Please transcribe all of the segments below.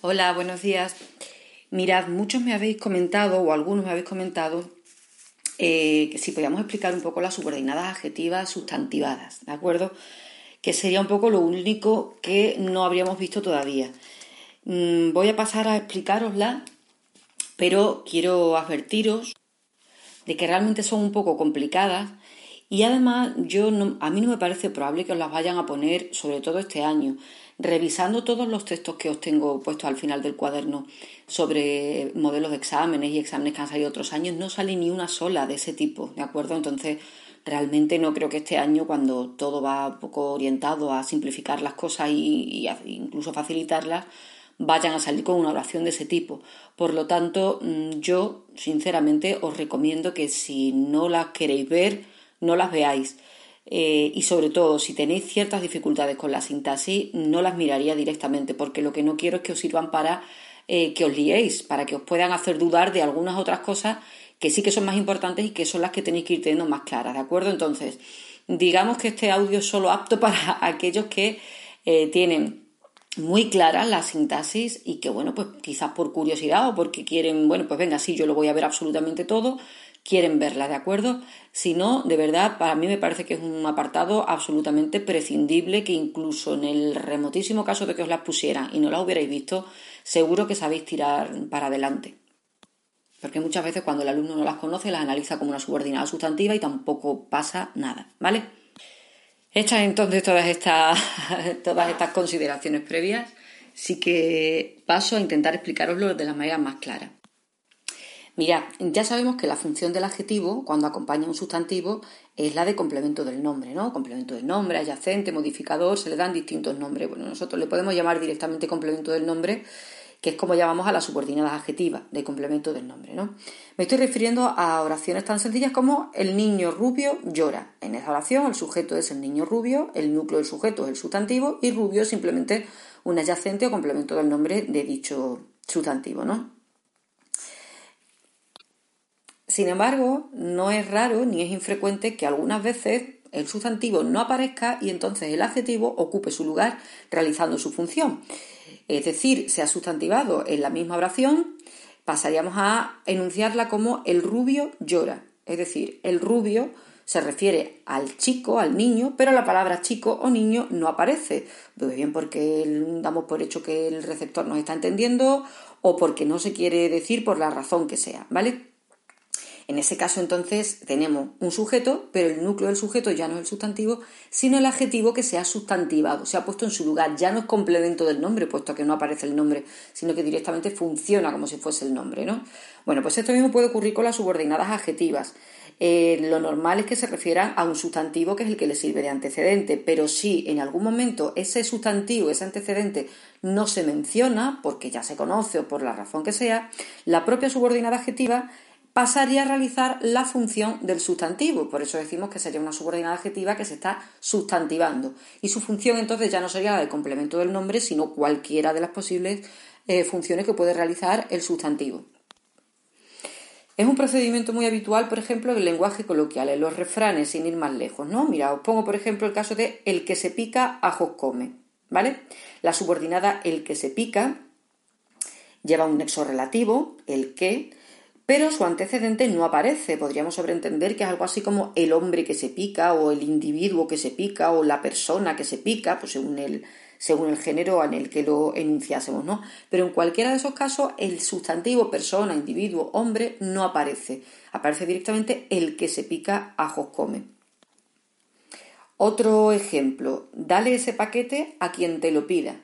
Hola, buenos días. Mirad, muchos me habéis comentado, o algunos me habéis comentado, eh, que si podíamos explicar un poco las subordinadas adjetivas sustantivadas, ¿de acuerdo? Que sería un poco lo único que no habríamos visto todavía. Mm, voy a pasar a explicarosla, pero quiero advertiros de que realmente son un poco complicadas y además yo a mí no me parece probable que os las vayan a poner, sobre todo este año revisando todos los textos que os tengo puestos al final del cuaderno sobre modelos de exámenes y exámenes que han salido otros años, no sale ni una sola de ese tipo, ¿de acuerdo? Entonces, realmente no creo que este año, cuando todo va un poco orientado a simplificar las cosas y, incluso facilitarlas, vayan a salir con una oración de ese tipo. Por lo tanto, mm, yo sinceramente os recomiendo que si no las queréis ver, no las veáis. Eh, y sobre todo, si tenéis ciertas dificultades con la sintaxis, no las miraría directamente, porque lo que no quiero es que os sirvan para eh, que os liéis, para que os puedan hacer dudar de algunas otras cosas que sí que son más importantes y que son las que tenéis que ir teniendo más claras, ¿de acuerdo? Entonces, digamos que este audio es solo apto para aquellos que eh, tienen muy clara la sintaxis y que, bueno, pues quizás por curiosidad o porque quieren, bueno, pues venga, sí, yo lo voy a ver absolutamente todo, quieren verla, ¿de acuerdo? Si no, de verdad, para mí me parece que es un apartado absolutamente prescindible que incluso en el remotísimo caso de que os las pusieran y no las hubierais visto, seguro que sabéis tirar para adelante. Porque muchas veces cuando el alumno no las conoce, las analiza como una subordinada sustantiva y tampoco pasa nada, ¿vale? Hechas entonces todas estas, todas estas consideraciones previas, sí que paso a intentar explicaroslo de la manera más clara. Mirad, ya sabemos que la función del adjetivo, cuando acompaña un sustantivo, es la de complemento del nombre, ¿no? Complemento del nombre, adyacente, modificador, se le dan distintos nombres. Bueno, nosotros le podemos llamar directamente complemento del nombre, que es como llamamos a las subordinadas adjetivas de complemento del nombre, ¿no? Me estoy refiriendo a oraciones tan sencillas como el niño rubio llora. En esa oración el sujeto es el niño rubio, el núcleo del sujeto es el sustantivo y rubio es simplemente un adyacente o complemento del nombre de dicho sustantivo, ¿no? Sin embargo, no es raro ni es infrecuente que algunas veces el sustantivo no aparezca y entonces el adjetivo ocupe su lugar realizando su función. Es decir, se ha sustantivado en la misma oración, pasaríamos a enunciarla como el rubio llora. Es decir, el rubio se refiere al chico, al niño, pero la palabra chico o niño no aparece. Pues bien porque damos por hecho que el receptor nos está entendiendo o porque no se quiere decir por la razón que sea, ¿vale? En ese caso, entonces, tenemos un sujeto, pero el núcleo del sujeto ya no es el sustantivo, sino el adjetivo que se ha sustantivado, se ha puesto en su lugar. Ya no es complemento del nombre, puesto que no aparece el nombre, sino que directamente funciona como si fuese el nombre, ¿no? Bueno, pues esto mismo puede ocurrir con las subordinadas adjetivas. Eh, lo normal es que se refieran a un sustantivo que es el que le sirve de antecedente, pero si en algún momento ese sustantivo, ese antecedente, no se menciona, porque ya se conoce o por la razón que sea, la propia subordinada adjetiva pasaría a realizar la función del sustantivo. Por eso decimos que sería una subordinada adjetiva que se está sustantivando. Y su función entonces ya no sería la de complemento del nombre, sino cualquiera de las posibles eh, funciones que puede realizar el sustantivo. Es un procedimiento muy habitual, por ejemplo, en el lenguaje coloquial, en los refranes, sin ir más lejos, ¿no? Mira, os pongo, por ejemplo, el caso de el que se pica, ajos come, ¿vale? La subordinada el que se pica lleva un nexo relativo, el que, pero su antecedente no aparece. Podríamos sobreentender que es algo así como el hombre que se pica, o el individuo que se pica, o la persona que se pica, pues según el, según el género en el que lo enunciásemos, ¿no? Pero en cualquiera de esos casos, el sustantivo persona, individuo, hombre no aparece. Aparece directamente el que se pica, ajos come. Otro ejemplo, dale ese paquete a quien te lo pida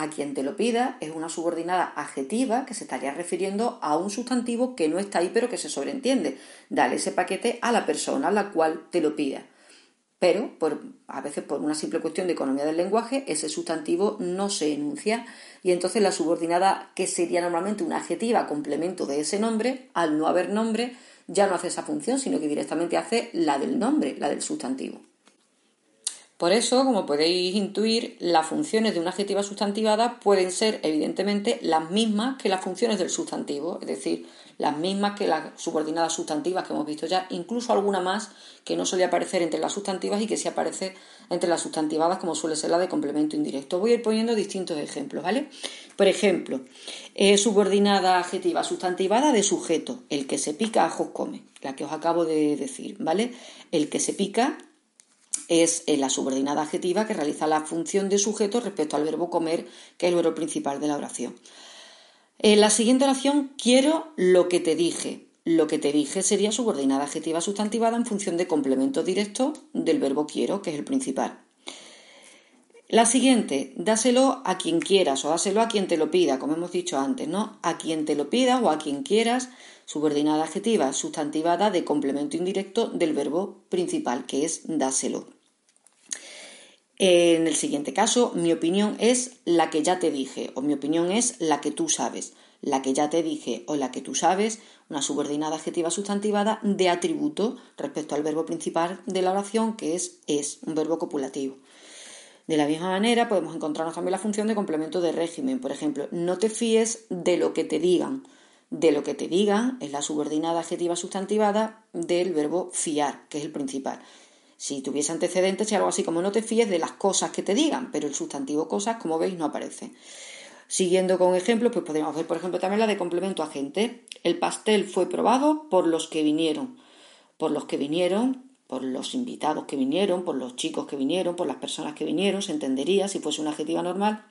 a quien te lo pida es una subordinada adjetiva que se estaría refiriendo a un sustantivo que no está ahí pero que se sobreentiende. Dale ese paquete a la persona a la cual te lo pida. pero a veces por una simple cuestión de economía del lenguaje, ese sustantivo no se enuncia y entonces la subordinada, que sería normalmente una adjetiva complemento de ese nombre, al no haber nombre, ya no hace esa función, sino que directamente hace la del nombre, la del sustantivo. Por eso, como podéis intuir, las funciones de una adjetiva sustantivada pueden ser evidentemente las mismas que las funciones del sustantivo, es decir, las mismas que las subordinadas sustantivas que hemos visto ya, incluso alguna más que no suele aparecer entre las sustantivas y que sí aparece entre las sustantivadas como suele ser la de complemento indirecto. Voy a ir poniendo distintos ejemplos, ¿vale? Por ejemplo, eh, subordinada adjetiva sustantivada de sujeto, el que se pica ajos come, la que os acabo de decir, ¿vale? El que se pica es eh, la subordinada adjetiva que realiza la función de sujeto respecto al verbo comer, que es el verbo principal de la oración. En la siguiente oración, quiero lo que te dije. Lo que te dije sería subordinada adjetiva sustantivada en función de complemento directo del verbo quiero, que es el principal. La siguiente, dáselo a quien quieras o dáselo a quien te lo pida, como hemos dicho antes, ¿no? A quien te lo pida o a quien quieras, subordinada adjetiva sustantivada de complemento indirecto del verbo principal, que es dáselo. En el siguiente caso, mi opinión es la que ya te dije o mi opinión es la que tú sabes. La que ya te dije o la que tú sabes, una subordinada adjetiva sustantivada de atributo respecto al verbo principal de la oración que es es, un verbo copulativo. De la misma manera podemos encontrarnos también la función de complemento de régimen. Por ejemplo, no te fíes de lo que te digan. De lo que te digan es la subordinada adjetiva sustantivada del verbo fiar, que es el principal. Si tuviese antecedentes, sería algo así como no te fíes de las cosas que te digan, pero el sustantivo cosas, como veis, no aparece. Siguiendo con ejemplos, pues podemos ver, por ejemplo, también la de complemento agente. El pastel fue probado por los que vinieron. Por los que vinieron, por los invitados que vinieron, por los chicos que vinieron, por las personas que vinieron, se entendería si fuese una adjetiva normal.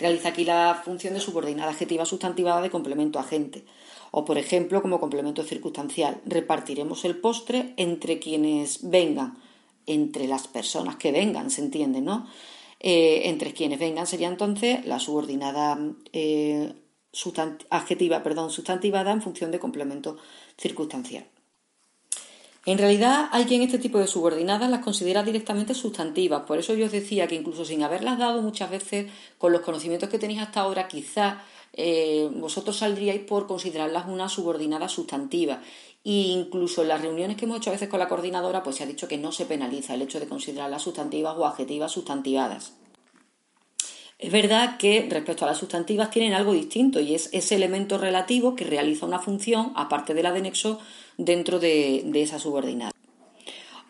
Realiza aquí la función de subordinada adjetiva sustantivada de complemento agente. O, por ejemplo, como complemento circunstancial, repartiremos el postre entre quienes vengan, entre las personas que vengan, se entiende, ¿no? Eh, entre quienes vengan sería entonces la subordinada eh, adjetiva, perdón, sustantivada en función de complemento circunstancial. En realidad hay quien este tipo de subordinadas las considera directamente sustantivas, por eso yo os decía que incluso sin haberlas dado muchas veces con los conocimientos que tenéis hasta ahora, quizá eh, vosotros saldríais por considerarlas una subordinada sustantiva. E incluso en las reuniones que hemos hecho a veces con la coordinadora, pues se ha dicho que no se penaliza el hecho de considerarlas sustantivas o adjetivas sustantivadas. Es verdad que respecto a las sustantivas tienen algo distinto y es ese elemento relativo que realiza una función, aparte de la de nexo, dentro de esa subordinada.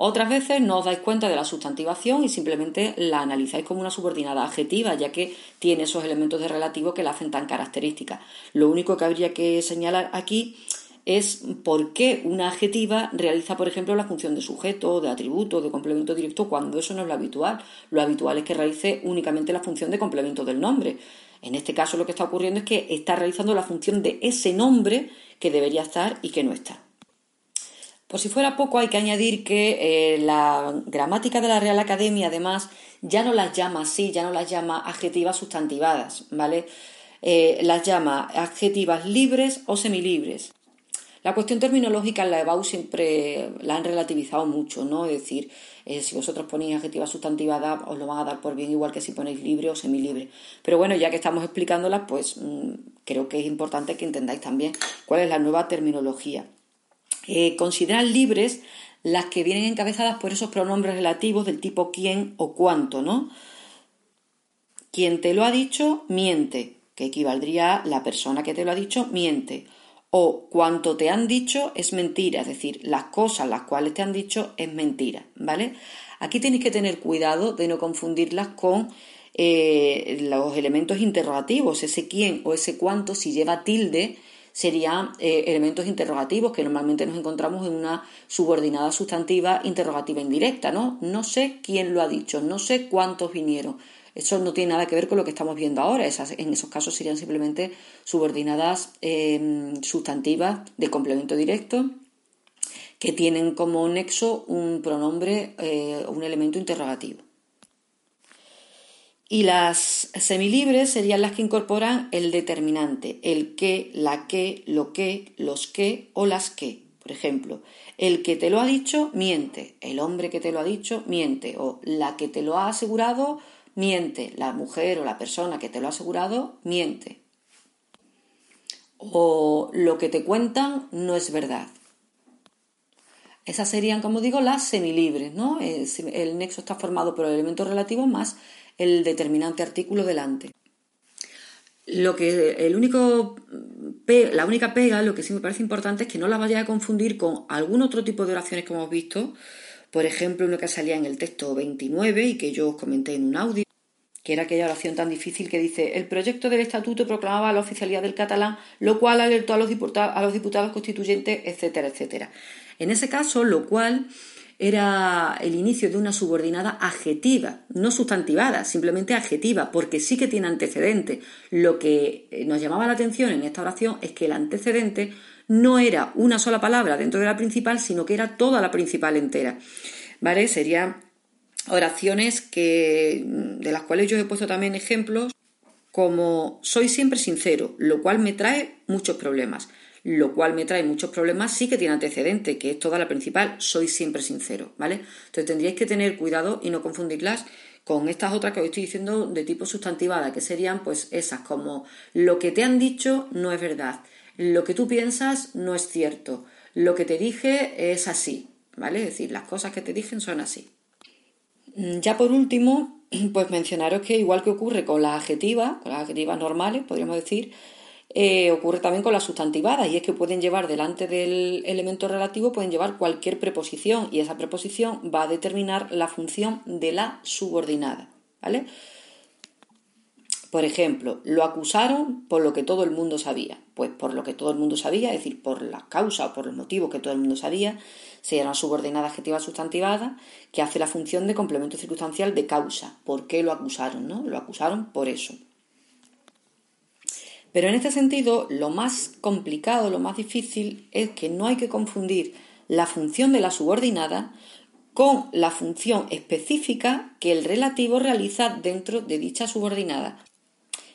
Otras veces no os dais cuenta de la sustantivación y simplemente la analizáis como una subordinada adjetiva, ya que tiene esos elementos de relativo que la hacen tan característica. Lo único que habría que señalar aquí es por qué una adjetiva realiza, por ejemplo, la función de sujeto, de atributo, de complemento directo, cuando eso no es lo habitual. Lo habitual es que realice únicamente la función de complemento del nombre. En este caso lo que está ocurriendo es que está realizando la función de ese nombre que debería estar y que no está. Por si fuera poco, hay que añadir que eh, la gramática de la Real Academia, además, ya no las llama así, ya no las llama adjetivas sustantivadas, ¿vale? Eh, las llama adjetivas libres o semilibres. La cuestión terminológica en la EBAU siempre la han relativizado mucho, ¿no? Es decir, eh, si vosotros ponéis adjetivas sustantivadas, os lo van a dar por bien, igual que si ponéis libre o semilibre. Pero bueno, ya que estamos explicándolas, pues mm, creo que es importante que entendáis también cuál es la nueva terminología. Eh, libres las que vienen encabezadas por esos pronombres relativos del tipo quién o cuánto, ¿no? Quien te lo ha dicho, miente, que equivaldría a la persona que te lo ha dicho, miente. O cuanto te han dicho es mentira, es decir, las cosas las cuales te han dicho es mentira, ¿vale? Aquí tenéis que tener cuidado de no confundirlas con eh, los elementos interrogativos, ese quién o ese cuánto, si lleva tilde, serían eh, elementos interrogativos que normalmente nos encontramos en una subordinada sustantiva interrogativa indirecta, ¿no? No sé quién lo ha dicho, no sé cuántos vinieron. Eso no tiene nada que ver con lo que estamos viendo ahora. en esos casos serían simplemente subordinadas em, sustantivas de complemento directo que tienen como nexo un pronombre, eh, un elemento interrogativo. Y las semilibres serían las que incorporan el determinante, el que, la que, lo que, los que o las que. Por ejemplo, el que te lo ha dicho miente, el hombre que te lo ha dicho miente, o la que te lo ha asegurado miente, la mujer o la persona que te lo ha asegurado miente. O lo que te cuentan no es verdad. Esas serían, como digo, las semilibres, ¿no? El, nexo está formado por el elemento relativo más el determinante artículo delante. Lo que el único la única pega, lo que sí me parece importante es que no la vaya a confundir con algún otro tipo de oraciones que hemos visto, por ejemplo, uno que salía en el texto 29 y que yo os comenté en un audio, que era aquella oración tan difícil que dice el proyecto del estatuto proclamaba la oficialidad del catalán, lo cual alertó a los, diputados, a los diputados constituyentes, etcétera, etcétera. En ese caso, lo cual era el inicio de una subordinada adjetiva, no sustantivada, simplemente adjetiva, porque sí que tiene antecedente. Lo que eh, nos llamaba la atención en esta oración es que el antecedente no era una sola palabra dentro de la principal, sino que era toda la principal entera. ¿Vale? Serían oraciones que, de las cuales yo he puesto también ejemplos como soy siempre sincero, lo cual me trae muchos problemas lo cual me trae muchos problemas, sí que tiene antecedente, que es toda la principal, soy siempre sincero, ¿vale? Entonces tendríais que tener cuidado y no confundirlas con estas otras que os estoy diciendo de tipo sustantivada, que serían pues esas como lo que te han dicho no es verdad, lo que tú piensas no es cierto, lo que te dije es así, ¿vale? Es decir, las cosas que te dicen son así. Mm, ya por último, pues mencionaros que igual que ocurre con las adjetivas, con las adjetivas normales, podríamos decir, eh, ocurre también con las sustantivadas y es que pueden llevar delante del elemento relativo, pueden llevar cualquier preposición y esa preposición va a determinar la función de la subordinada. ¿Vale? Por ejemplo, lo acusaron por lo que todo el mundo sabía. Pues por lo que todo el mundo sabía, es decir, por la causa o por el motivo que todo el mundo sabía, sería una subordinada adjetiva sustantivada que hace la función de complemento circunstancial de causa. ¿Por qué lo acusaron? ¿no? Lo acusaron por eso. Pero en este sentido, lo más complicado, lo más difícil es que no hay que confundir la función de la subordinada con la función específica que el relativo realiza dentro de dicha subordinada.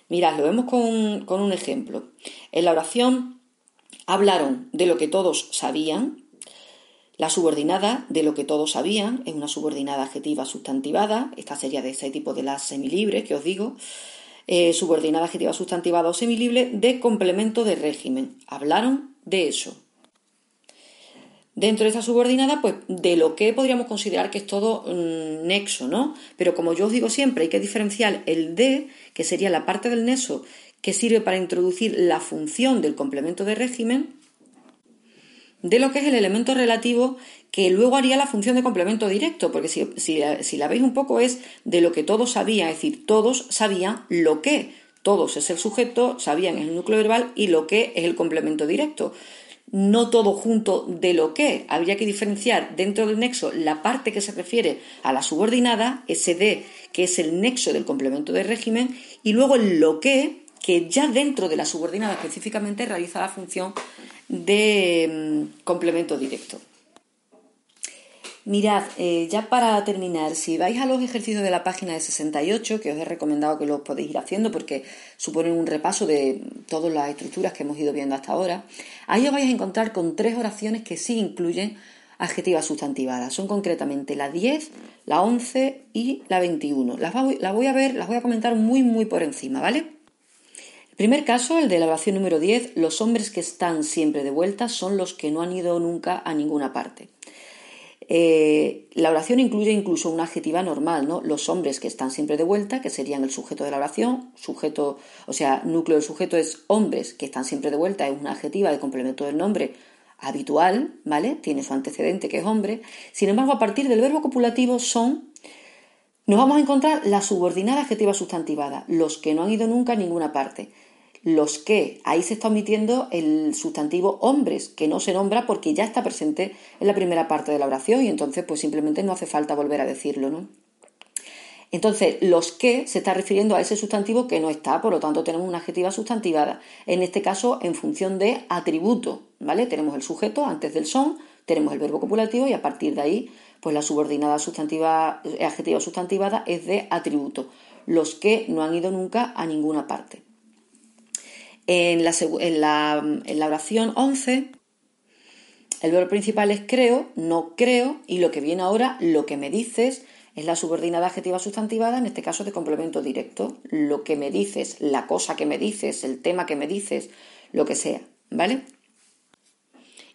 Mirad, lo vemos con, con un ejemplo. En la oración hablaron de lo que todos sabían. La subordinada de lo que todos sabían es una subordinada adjetiva sustantivada. Esta sería de ese tipo de las semilibres que os digo. Eh, subordinada adjetiva sustantivada o semilibre de complemento de régimen. Hablaron de eso. Dentro de esa subordinada, pues de lo que podríamos considerar que es todo mm, nexo, ¿no? Pero como yo os digo siempre, hay que diferenciar el de, que sería la parte del nexo que sirve para introducir la función del complemento de régimen, de lo que es el elemento relativo que luego haría la función de complemento directo, porque si, la veis un poco es de lo que todos sabían, es decir, todos sabían lo que, todos es el sujeto, sabían es el núcleo verbal y lo que es el complemento directo. No todo junto de lo que, habría que diferenciar dentro del nexo la parte que se refiere a la subordinada, de, que es el nexo del complemento de régimen, y luego el lo que, que ya dentro de la subordinada específicamente realiza la función de mm, complemento directo. Mirad, eh, ya para terminar, si vais a los ejercicios de la página de 68, que os he recomendado que los podéis ir haciendo porque suponen un repaso de todas las estructuras que hemos ido viendo hasta ahora, ahí os vais a encontrar con tres oraciones que sí incluyen adjetivas sustantivadas. Son concretamente la 10, la 11 y la 21. Las, las voy a ver, las voy a comentar muy, muy por encima, ¿vale? Primer caso, el de la oración número 10, los hombres que están siempre de vuelta son los que no han ido nunca a ninguna parte. Eh, la oración incluye incluso una adjetiva normal, ¿no? Los hombres que están siempre de vuelta, que serían el sujeto de la oración, sujeto, o sea, núcleo del sujeto es hombres que están siempre de vuelta, es una adjetiva de complemento del nombre habitual, ¿vale? Tiene su antecedente que es hombre. Sin embargo, a partir del verbo copulativo son, nos vamos a encontrar la subordinada adjetiva sustantivada, los que no han ido nunca a ninguna parte los que, ahí se está omitiendo el sustantivo hombres, que no se nombra porque ya está presente en la primera parte de la oración y entonces pues simplemente no hace falta volver a decirlo, ¿no? Entonces, los que se está refiriendo a ese sustantivo que no está, por lo tanto tenemos una adjetiva sustantivada. En este caso, en función de atributo, ¿vale? Tenemos el sujeto antes del son, tenemos el verbo copulativo y a partir de ahí, pues la subordinada sustantiva, adjetiva sustantivada es de atributo. Los que no han ido nunca a ninguna parte. En la, oración 11 El verbo principal es creo, no creo, y lo que viene ahora, lo que me dices, es la subordinada adjetiva sustantivada, en este caso de complemento directo. Lo que me dices, la cosa que me dices, el tema que me dices, lo que sea, ¿vale?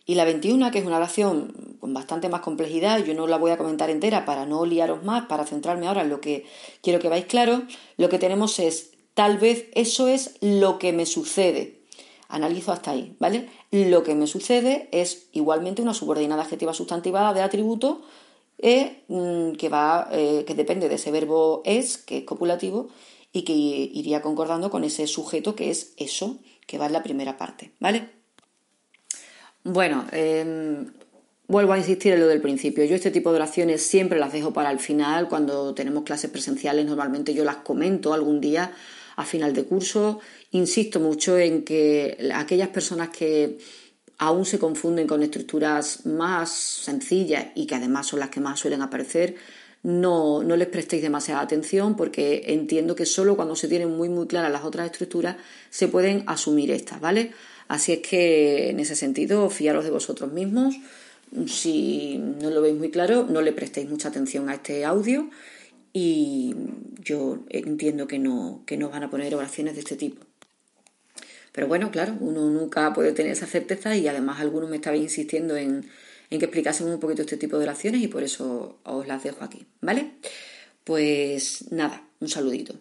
Y la 21, que es una oración con bastante más complejidad, yo no la voy a comentar entera para no liaros más, para centrarme ahora en lo que quiero que vais claro, lo que tenemos es, tal vez eso es lo que me sucede. Analizo hasta ahí, ¿vale? Lo que me sucede es igualmente una subordinada adjetiva sustantivada de atributo eh, mm, que, va, eh, que depende de ese verbo es, que es copulativo, y que iría concordando con ese sujeto que es eso, que va en la primera parte, ¿vale? Bueno, em, vuelvo a insistir en lo del principio. Yo este tipo de oraciones siempre las dejo para el final, cuando tenemos clases presenciales, normalmente yo las comento algún día a final de curso. Insisto mucho en que aquellas personas que aún se confunden con estructuras más sencillas y que además son las que más suelen aparecer, no, no les prestéis demasiada atención porque entiendo que solo cuando se tienen muy muy claras las otras estructuras se pueden asumir estas, ¿vale? Así es que en ese sentido, fiaros de vosotros mismos. Si no lo veis muy claro, no le prestéis mucha atención a este audio y yo entiendo que no, que no van a poner oraciones de este tipo. Pero bueno, claro, uno nunca puede tener esa certeza y además algunos me estaban insistiendo en, en que explicásemos un poquito este tipo de oraciones y por eso os las dejo aquí, ¿vale? Pues nada, un saludito.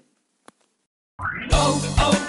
Oh, oh,